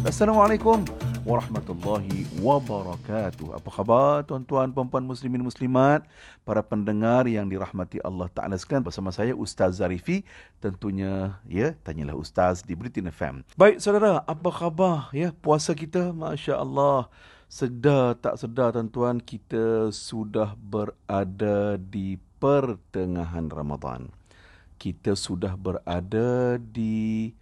Assalamualaikum warahmatullahi wabarakatuh. Apa khabar tuan-tuan, puan-puan muslimin muslimat, para pendengar yang dirahmati Allah Taala sekalian bersama saya Ustaz Zarifi. Tentunya ya, tanyalah Ustaz di Britain FM. Baik saudara, apa khabar ya puasa kita? Masya-Allah. Sedar tak sedar tuan-tuan, kita sudah berada di pertengahan Ramadan. Kita sudah berada di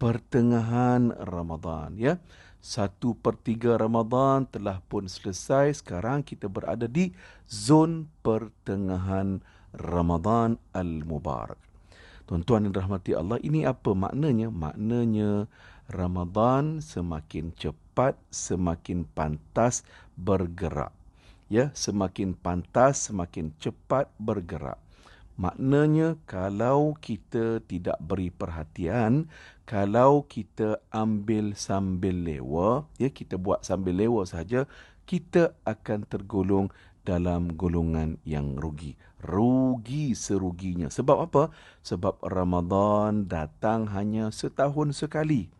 pertengahan Ramadan ya. Satu per tiga Ramadan telah pun selesai. Sekarang kita berada di zon pertengahan Ramadan Al-Mubarak. Tuan-tuan yang dirahmati Allah, ini apa maknanya? Maknanya Ramadan semakin cepat, semakin pantas bergerak. Ya, semakin pantas, semakin cepat bergerak. Maknanya kalau kita tidak beri perhatian, kalau kita ambil sambil lewa, ya kita buat sambil lewa saja, kita akan tergolong dalam golongan yang rugi. Rugi seruginya. Sebab apa? Sebab Ramadan datang hanya setahun sekali.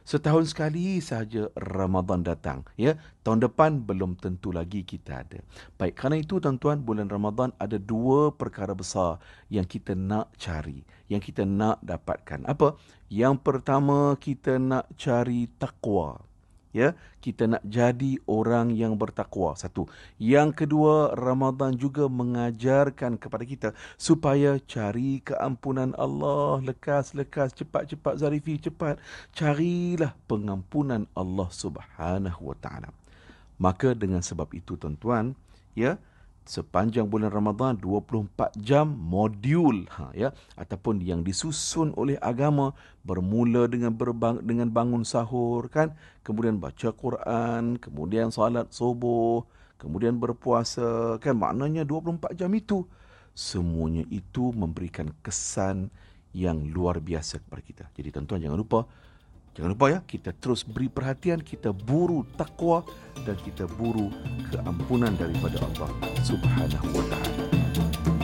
Setahun sekali sahaja Ramadan datang. Ya, tahun depan belum tentu lagi kita ada. Baik, kerana itu tuan-tuan, bulan Ramadan ada dua perkara besar yang kita nak cari, yang kita nak dapatkan. Apa? Yang pertama kita nak cari takwa ya kita nak jadi orang yang bertakwa. Satu. Yang kedua Ramadan juga mengajarkan kepada kita supaya cari keampunan Allah. Lekas-lekas cepat-cepat zarifi cepat. Carilah pengampunan Allah Subhanahu wa taala. Maka dengan sebab itu tuan-tuan ya sepanjang bulan Ramadan 24 jam modul ha ya ataupun yang disusun oleh agama bermula dengan berbang, dengan bangun sahur kan kemudian baca Quran kemudian solat subuh kemudian berpuasa kan maknanya 24 jam itu. Semuanya itu memberikan kesan yang luar biasa kepada kita. Jadi tuan-tuan jangan lupa Jangan lupa ya, kita terus beri perhatian, kita buru takwa dan kita buru keampunan daripada Allah Subhanahu wa taala.